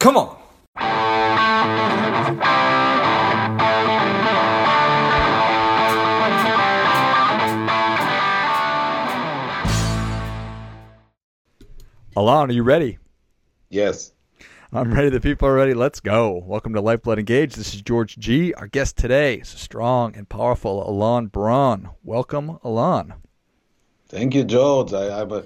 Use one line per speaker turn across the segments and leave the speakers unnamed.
Come on. Alon, are you ready?
Yes.
I'm ready. The people are ready. Let's go. Welcome to Lifeblood Engage. This is George G. Our guest today is strong and powerful Alon Braun. Welcome, Alon.
Thank you, George. I, I'm, a,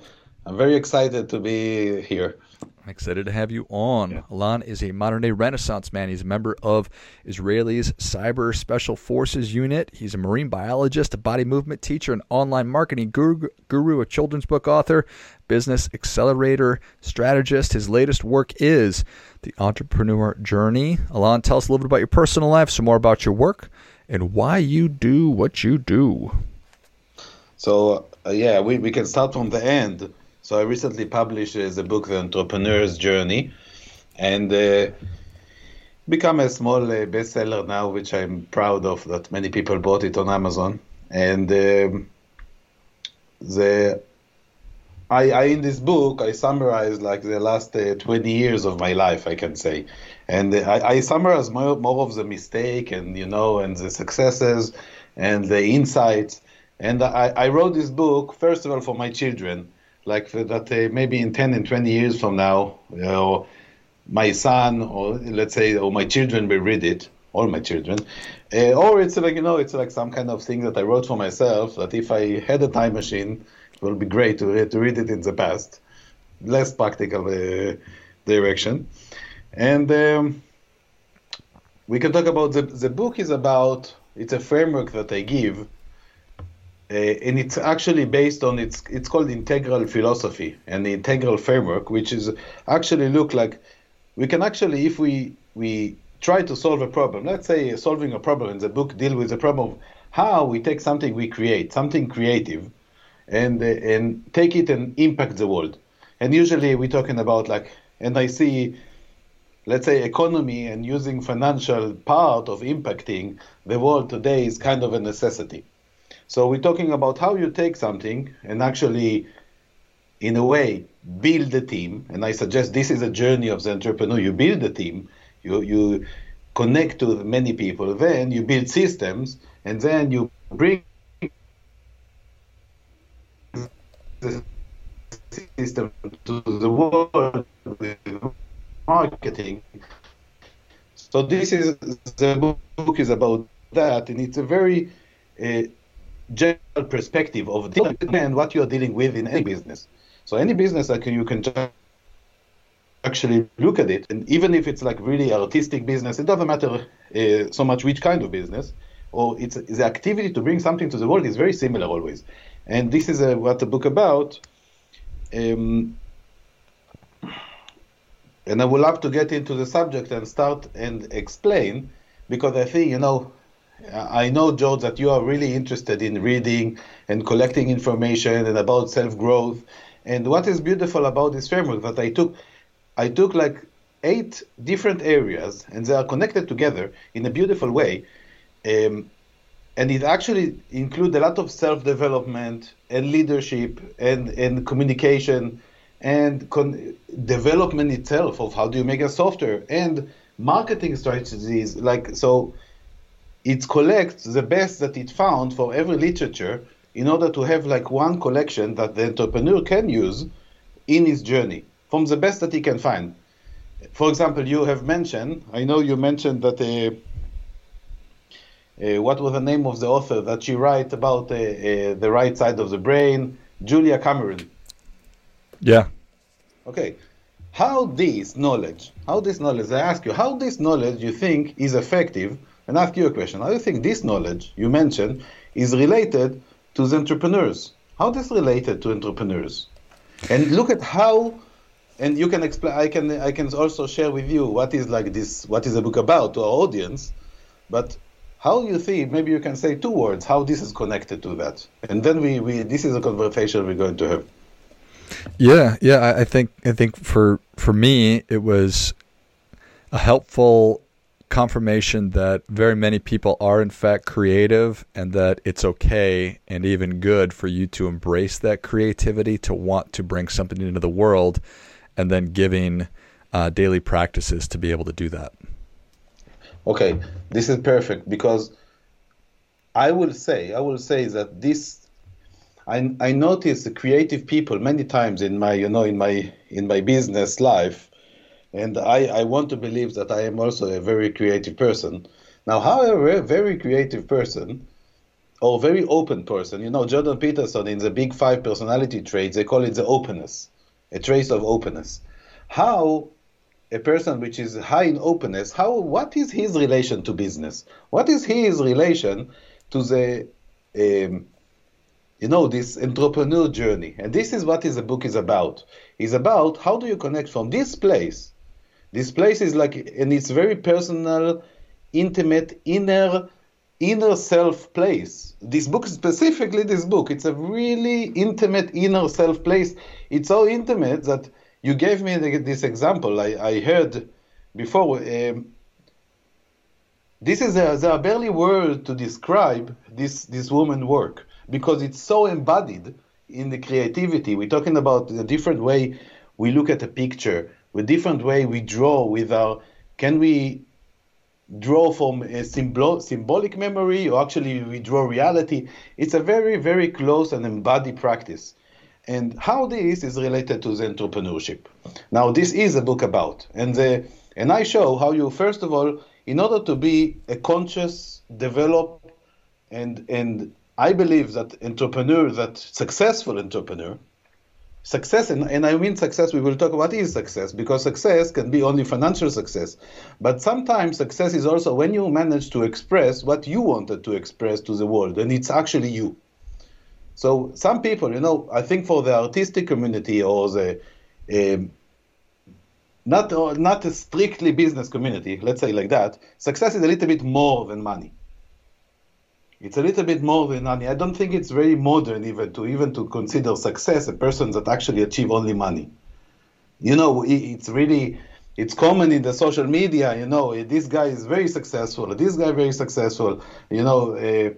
I'm very excited to be here.
I'm excited to have you on. Yeah. Alon is a modern day Renaissance man. He's a member of Israel's Cyber Special Forces Unit. He's a marine biologist, a body movement teacher, an online marketing guru, guru, a children's book author, business accelerator, strategist. His latest work is The Entrepreneur Journey. Alon, tell us a little bit about your personal life, some more about your work, and why you do what you do.
So, uh, yeah, we, we can start from the end so I recently published uh, the book The Entrepreneur's Journey, and uh, become a small uh, bestseller now, which I'm proud of that many people bought it on Amazon. And um, the I, I, in this book I summarize like the last uh, 20 years of my life, I can say, and I, I summarize more, more of the mistake and you know and the successes and the insights. And I, I wrote this book first of all for my children like that uh, maybe in 10 and 20 years from now, you know, my son or let's say or my children will read it, all my children, uh, or it's like you know it's like some kind of thing that I wrote for myself that if I had a time machine, it would be great to to read it in the past, less practical uh, direction, and um, we can talk about the the book is about it's a framework that I give and it's actually based on it's it's called integral philosophy and the integral framework, which is actually look like we can actually if we we try to solve a problem. Let's say solving a problem in the book deal with the problem of how we take something we create, something creative, and uh, and take it and impact the world. And usually we're talking about like, and I see, let's say economy and using financial part of impacting the world today is kind of a necessity so we're talking about how you take something and actually, in a way, build a team. And I suggest this is a journey of the entrepreneur. You build a team, you you connect to many people, then you build systems, and then you bring the system to the world with marketing. So this is the book is about that, and it's a very uh, general perspective of and what you're dealing with in any business. So any business that you can actually look at it, and even if it's like really artistic business, it doesn't matter uh, so much which kind of business, or it's the activity to bring something to the world is very similar always. And this is uh, what the book about. Um, and I would love to get into the subject and start and explain because I think you know I know, George, that you are really interested in reading and collecting information and about self growth. And what is beautiful about this framework that I took, I took like eight different areas and they are connected together in a beautiful way. Um, and it actually includes a lot of self development and leadership and, and communication and con- development itself of how do you make a software and marketing strategies like so it collects the best that it found for every literature in order to have like one collection that the entrepreneur can use in his journey from the best that he can find. For example, you have mentioned, I know you mentioned that uh, uh, what was the name of the author that she write about uh, uh, the right side of the brain, Julia Cameron.
Yeah.
Okay. How this knowledge, how this knowledge, I ask you, how this knowledge you think is effective and ask you a question. You think this knowledge you mentioned is related to the entrepreneurs? How this related to entrepreneurs? And look at how, and you can explain. I can I can also share with you what is like this. What is the book about to our audience? But how you see? Maybe you can say two words. How this is connected to that, and then we, we this is a conversation we're going to have.
Yeah, yeah. I think I think for for me it was a helpful confirmation that very many people are in fact creative and that it's okay and even good for you to embrace that creativity to want to bring something into the world and then giving uh, daily practices to be able to do that?
Okay, this is perfect because I will say I will say that this I I notice the creative people many times in my you know in my in my business life, and I I want to believe that I am also a very creative person. Now, however, a very creative person or very open person, you know, Jordan Peterson in the Big Five personality traits, they call it the openness, a trace of openness. How a person which is high in openness, how what is his relation to business? What is his relation to the um, you know this entrepreneur journey? And this is what is the book is about. Is about how do you connect from this place. This place is like and it's very personal, intimate, inner inner self place. This book specifically this book, it's a really intimate inner self place. It's so intimate that you gave me this example. I, I heard before. Um, this is a, there are barely words to describe this this woman work because it's so embodied in the creativity. We're talking about the different way we look at a picture, with different way we draw with our. Can we draw from a symbol, symbolic memory or actually we draw reality? It's a very very close and embodied practice and how this is related to the entrepreneurship. Now, this is a book about, and the and I show how you first of all, in order to be a conscious, develop, and and I believe that entrepreneur, that successful entrepreneur, success, and, and I mean success, we will talk about is success, because success can be only financial success. But sometimes success is also when you manage to express what you wanted to express to the world, and it's actually you. So some people, you know, I think for the artistic community or the um, not not a strictly business community, let's say like that, success is a little bit more than money. It's a little bit more than money. I don't think it's very modern even to even to consider success a person that actually achieve only money. You know, it's really it's common in the social media. You know, this guy is very successful. This guy very successful. You know. Uh,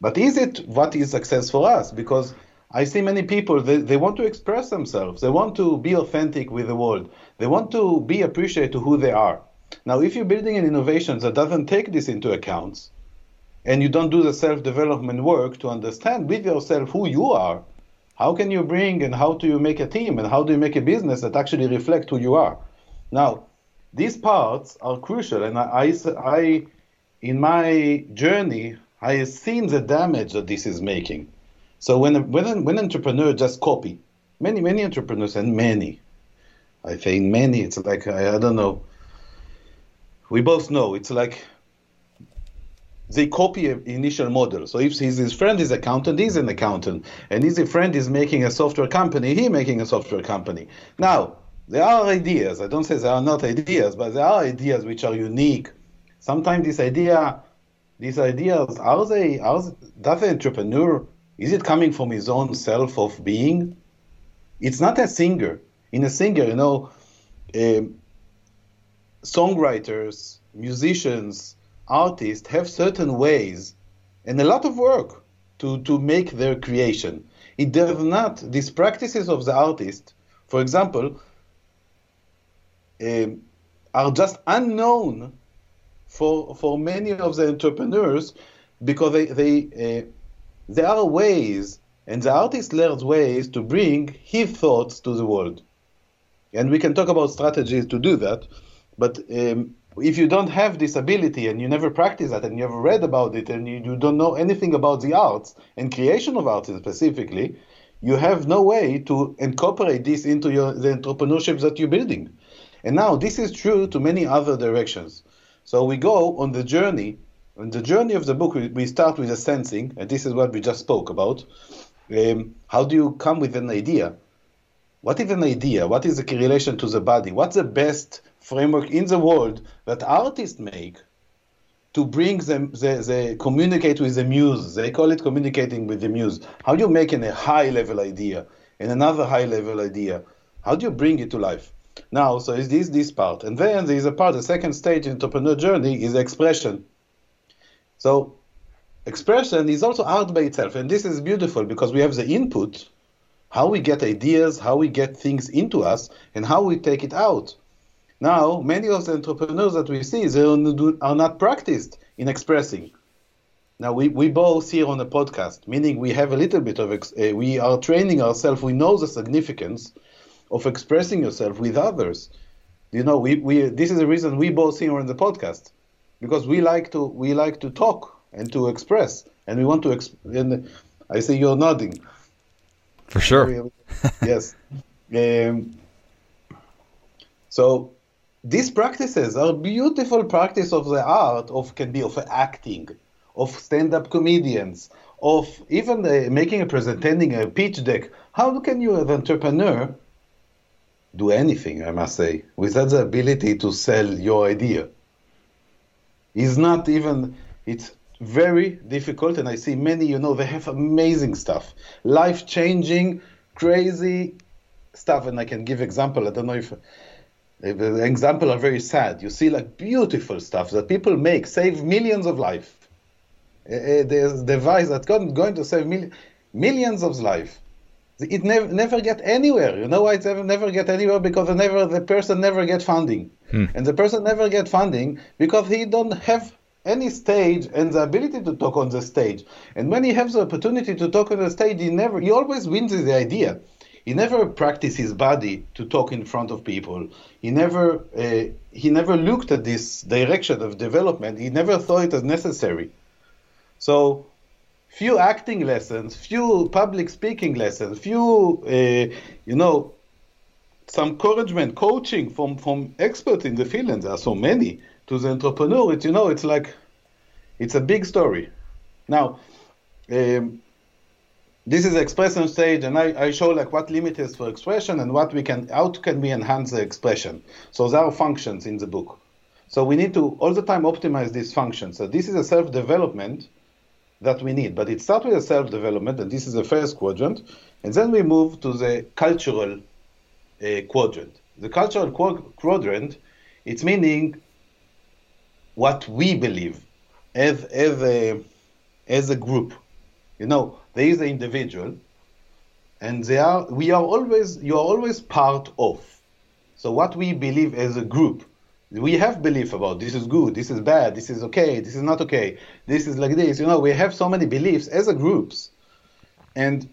but is it what is success for us? Because I see many people, they, they want to express themselves. They want to be authentic with the world. They want to be appreciated to who they are. Now, if you're building an innovation that doesn't take this into account, and you don't do the self-development work to understand with yourself who you are, how can you bring and how do you make a team and how do you make a business that actually reflect who you are? Now, these parts are crucial, and I, I, I in my journey, I have seen the damage that this is making. So when when when entrepreneur just copy, many many entrepreneurs and many, I think many. It's like I, I don't know. We both know it's like they copy an initial model. So if his, his friend is accountant, he's an accountant, and his friend is making a software company, he making a software company. Now there are ideas. I don't say there are not ideas, but there are ideas which are unique. Sometimes this idea these ideas are they are does the entrepreneur is it coming from his own self of being it's not a singer in a singer you know uh, songwriters musicians artists have certain ways and a lot of work to to make their creation. It does not these practices of the artist for example uh, are just unknown for for many of the entrepreneurs because they they uh, there are ways and the artist learns ways to bring his thoughts to the world. And we can talk about strategies to do that but um, if you don't have this ability and you never practice that and you never read about it and you, you don't know anything about the arts and creation of arts specifically you have no way to incorporate this into your the entrepreneurship that you're building and now this is true to many other directions so we go on the journey. On the journey of the book, we, we start with a sensing, and this is what we just spoke about. Um, how do you come with an idea? What is an idea? What is the relation to the body? What's the best framework in the world that artists make to bring them, they, they communicate with the muse? They call it communicating with the muse. How do you make a high level idea and another high level idea? How do you bring it to life? Now, so is this this part, and then there is a part. The second stage in entrepreneur journey is expression. So, expression is also art by itself, and this is beautiful because we have the input, how we get ideas, how we get things into us, and how we take it out. Now, many of the entrepreneurs that we see they are not practiced in expressing. Now, we, we both here on the podcast, meaning we have a little bit of, ex- uh, we are training ourselves, we know the significance of expressing yourself with others. You know, we, we this is the reason we both here on the podcast, because we like to we like to talk and to express, and we want to. Exp- and I see you're nodding.
For sure.
yes. Um, so these practices are beautiful practice of the art of can be of acting, of stand-up comedians, of even uh, making a presenting a pitch deck. How can you, as an entrepreneur, do anything? I must say, without the ability to sell your idea, is not even. It's very difficult, and I see many. You know, they have amazing stuff, life-changing, crazy stuff, and I can give example. I don't know if the example are very sad. You see like beautiful stuff that people make, save millions of life. Uh, there's a device that's going to save mil- millions of life. It never never get anywhere. You know why it never never get anywhere? Because the never the person never get funding, hmm. and the person never get funding because he don't have any stage and the ability to talk on the stage. And when he has the opportunity to talk on the stage, he never he always wins the idea. He never practiced his body to talk in front of people. He never uh, he never looked at this direction of development. He never thought it as necessary. So few acting lessons, few public speaking lessons, few uh, you know some encouragement, coaching from from experts in the field, and there are so many to the entrepreneur. It's you know it's like it's a big story. Now. Um, this is expression stage, and I, I, show like what limit is for expression and what we can, how can we enhance the expression. So there are functions in the book. So we need to all the time optimize these functions. So this is a self-development that we need, but it starts with a self-development, and this is the first quadrant, and then we move to the cultural uh, quadrant. The cultural qu- quadrant, it's meaning what we believe as as a as a group. You know, there is an individual, and they are we are always you are always part of. So what we believe as a group, we have belief about this is good, this is bad, this is okay, this is not okay, this is like this. You know, we have so many beliefs as a groups, and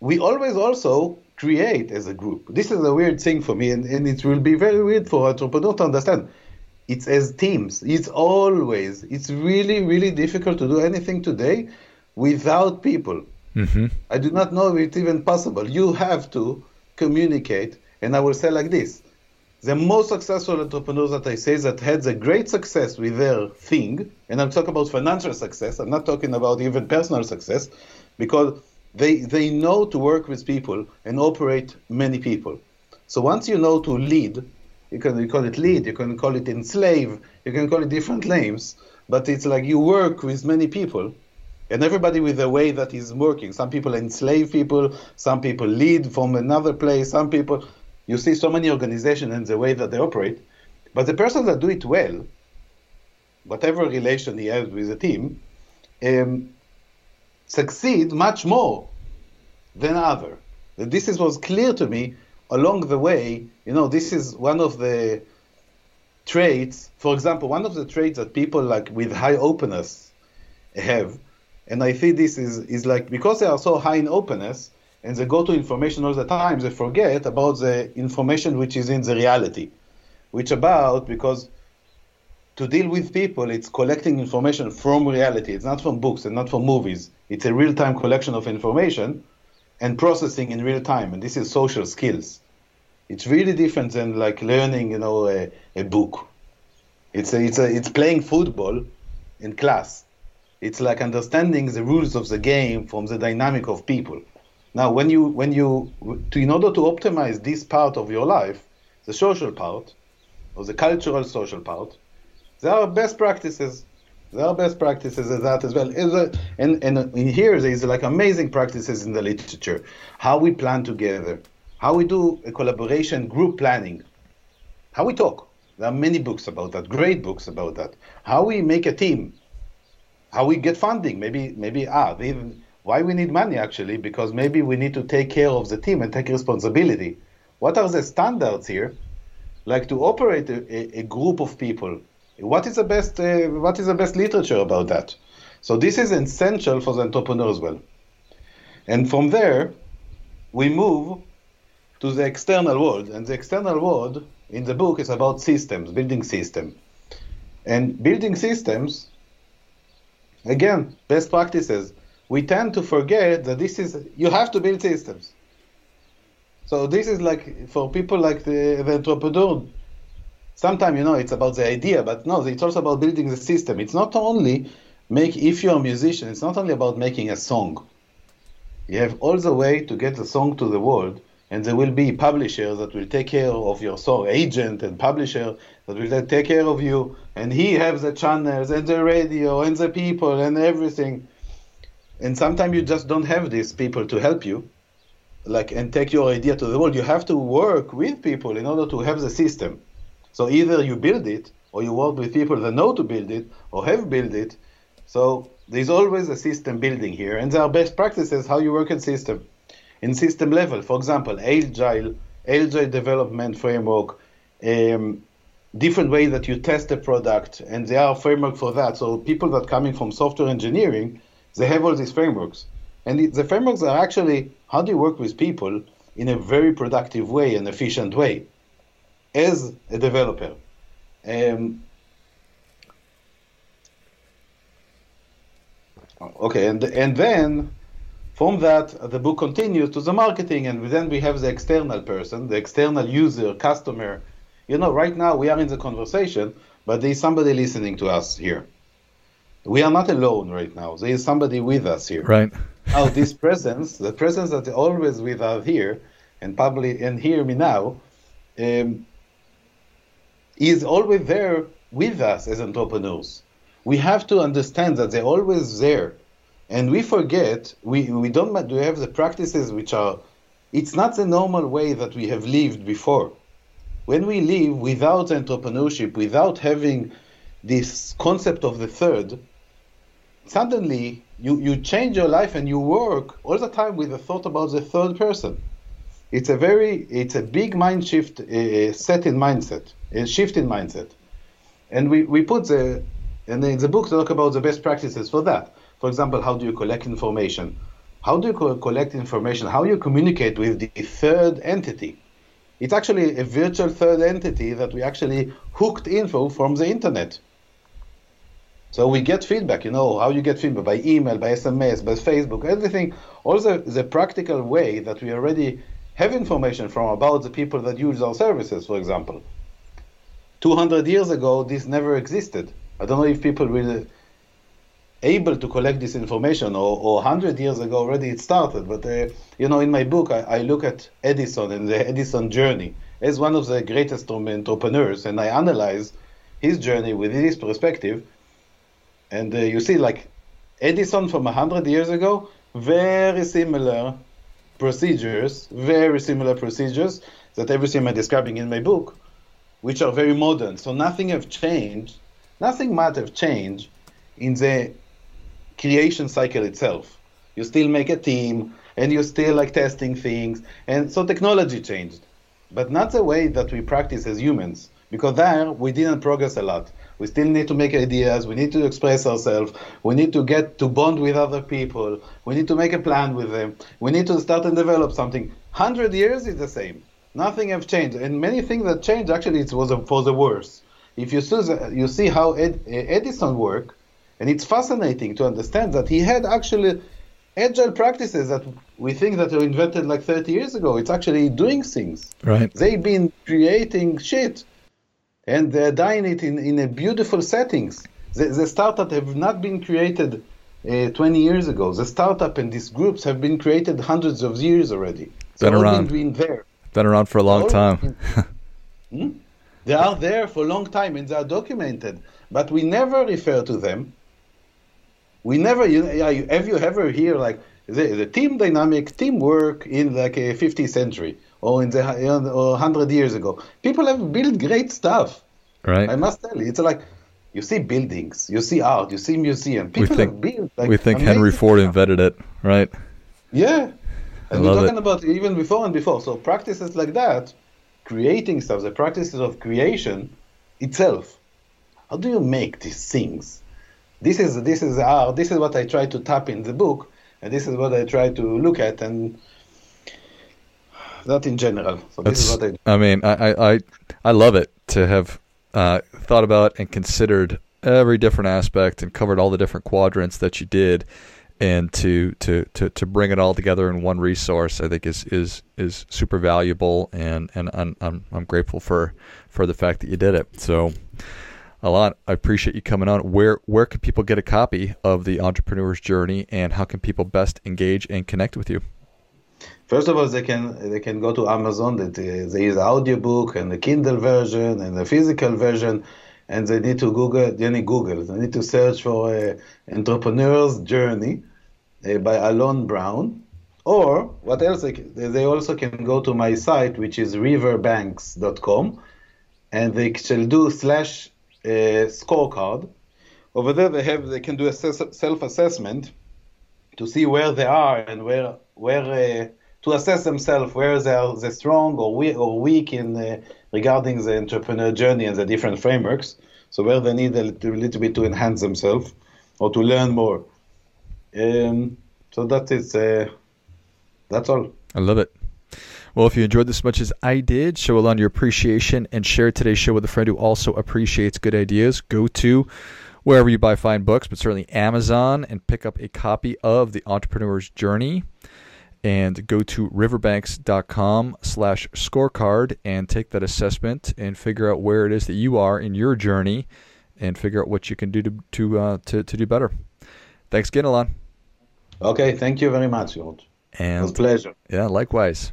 we always also create as a group. This is a weird thing for me, and, and it will be very weird for entrepreneurs to understand. It's as teams. It's always. It's really, really difficult to do anything today without people. Mm-hmm. I do not know if it's even possible. You have to communicate, and I will say like this. The most successful entrepreneurs that I say that had a great success with their thing, and I'm talking about financial success, I'm not talking about even personal success, because they, they know to work with people and operate many people. So once you know to lead, you can you call it lead, you can call it enslave, you can call it different names, but it's like you work with many people and everybody with the way that is working. Some people enslave people, some people lead from another place, some people, you see so many organizations and the way that they operate. But the person that do it well, whatever relation he has with the team, um, succeed much more than other. This is, was clear to me along the way. You know, this is one of the traits. For example, one of the traits that people like with high openness have and I think this is, is like because they are so high in openness and they go to information all the time, they forget about the information which is in the reality, which about because to deal with people, it's collecting information from reality. It's not from books and not from movies. It's a real-time collection of information and processing in real time. And this is social skills. It's really different than like learning, you know, a, a book. It's a, it's a, it's playing football in class it's like understanding the rules of the game from the dynamic of people. Now, when you when you to in order to optimize this part of your life, the social part or the cultural social part, there are best practices. There are best practices of that as well. And and in here there is like amazing practices in the literature. How we plan together, how we do a collaboration, group planning, how we talk. There are many books about that, great books about that. How we make a team, how we get funding. Maybe maybe ah why we need money actually because maybe we need to take care of the team and take responsibility. What are the standards here like to operate a, a group of people. What is the best? Uh, what is the best literature about that? So this is essential for the entrepreneur as well. And from there, we move to the external world. And the external world in the book is about systems, building system. And building systems, again, best practices. We tend to forget that this is you have to build systems. So this is like for people like the, the entrepreneur. Sometimes you know it's about the idea, but no, it's also about building the system. It's not only make if you're a musician, it's not only about making a song. You have all the way to get the song to the world, and there will be publishers that will take care of your song, agent and publisher that will take care of you, and he has the channels and the radio and the people and everything. And sometimes you just don't have these people to help you, like and take your idea to the world. You have to work with people in order to have the system. So either you build it, or you work with people that know to build it, or have built it, so there's always a system building here, and there are best practices how you work in system. In system level, for example, agile, agile development framework, um, different ways that you test a product, and there are framework for that. So people that coming from software engineering, they have all these frameworks, and the, the frameworks are actually how do you work with people in a very productive way and efficient way as a developer. Um, Okay, and and then from that the book continues to the marketing, and then we have the external person, the external user, customer. You know, right now we are in the conversation, but there is somebody listening to us here. We are not alone right now. There is somebody with us here.
Right.
now this presence, the presence that is always with us here, and probably and hear me now, um, is always there with us as entrepreneurs we have to understand that they're always there. And we forget, we, we don't we have the practices which are, it's not the normal way that we have lived before. When we live without entrepreneurship, without having this concept of the third, suddenly you, you change your life and you work all the time with the thought about the third person. It's a very, it's a big mind shift, uh, set in mindset, a shift in mindset. And we, we put the, and in the book, talk about the best practices for that. For example, how do you collect information? How do you co- collect information? How do you communicate with the third entity? It's actually a virtual third entity that we actually hooked info from the internet. So we get feedback, you know, how you get feedback by email, by SMS, by Facebook, everything, all the, the practical way that we already have information from about the people that use our services, for example. 200 years ago, this never existed. I don't know if people will able to collect this information or, or 100 years ago already it started but uh, you know in my book I, I, look at edison and the edison journey as one of the greatest entrepreneurs and i analyze his journey with his perspective. And uh, you see like edison from 100 years ago very similar procedures very similar procedures that everything i'm describing in my book which are very modern. So nothing have changed nothing might have changed in the creation cycle itself. You still make a team and you're still like testing things and so technology changed. But not the way that we practice as humans, because there we didn't progress a lot. We still need to make ideas, we need to express ourselves, we need to get to bond with other people, we need to make a plan with them, we need to start and develop something. Hundred years is the same. Nothing have changed. And many things that changed actually it was for the worse if you see, you see how Ed, Edison worked, and it's fascinating to understand that he had actually agile practices that we think that were invented like 30 years ago. It's actually doing things.
Right.
They've been creating shit, and they're dying it in, in a beautiful settings. The, the startup have not been created uh, 20 years ago. The startup and these groups have been created hundreds of years already.
Been around.
Been there.
Been around for a long time.
hmm? They are there for a long time and they are documented, but we never refer to them. We never, you, have you ever hear like the, the team dynamic, teamwork in like a 50th century or in the or 100 years ago? People have built great stuff.
Right.
I must tell you, it's like you see buildings, you see art, you see museum. People
we think,
have built. Like,
we think Henry Ford
stuff.
invented it, right?
Yeah. And
I
we're talking
it.
about even before and before. So practices like that creating stuff, the practices of creation itself. How do you make these things? This is this is our this is what I try to tap in the book, and this is what I try to look at, and that in general. So this
That's,
is what I.
I mean, I, I I love it to have uh, thought about and considered every different aspect and covered all the different quadrants that you did, and to to to, to bring it all together in one resource, I think is is is super valuable, and and I'm I'm, I'm grateful for for the fact that you did it. So. Alon, I appreciate you coming on. Where where can people get a copy of the Entrepreneur's Journey, and how can people best engage and connect with you?
First of all, they can they can go to Amazon. That uh, there is audiobook and the Kindle version and the physical version, and they need to Google. They need Google. They need to search for uh, Entrepreneur's Journey uh, by Alon Brown. Or what else? They, they also can go to my site, which is riverbanks.com, and they shall do slash uh, scorecard. Over there, they have they can do a self-assessment to see where they are and where where uh, to assess themselves where they are they strong or weak or weak in uh, regarding the entrepreneur journey and the different frameworks. So where they need a little, little bit to enhance themselves or to learn more. Um, so that is uh, that's all.
I love it. Well, if you enjoyed this as much as I did, show Alon your appreciation and share today's show with a friend who also appreciates good ideas. Go to wherever you buy fine books, but certainly Amazon, and pick up a copy of The Entrepreneur's Journey. And go to riverbanks.com slash scorecard and take that assessment and figure out where it is that you are in your journey and figure out what you can do to to uh, to, to do better. Thanks again, Alon.
Okay, thank you very much, George.
And
it was a pleasure.
Yeah, likewise.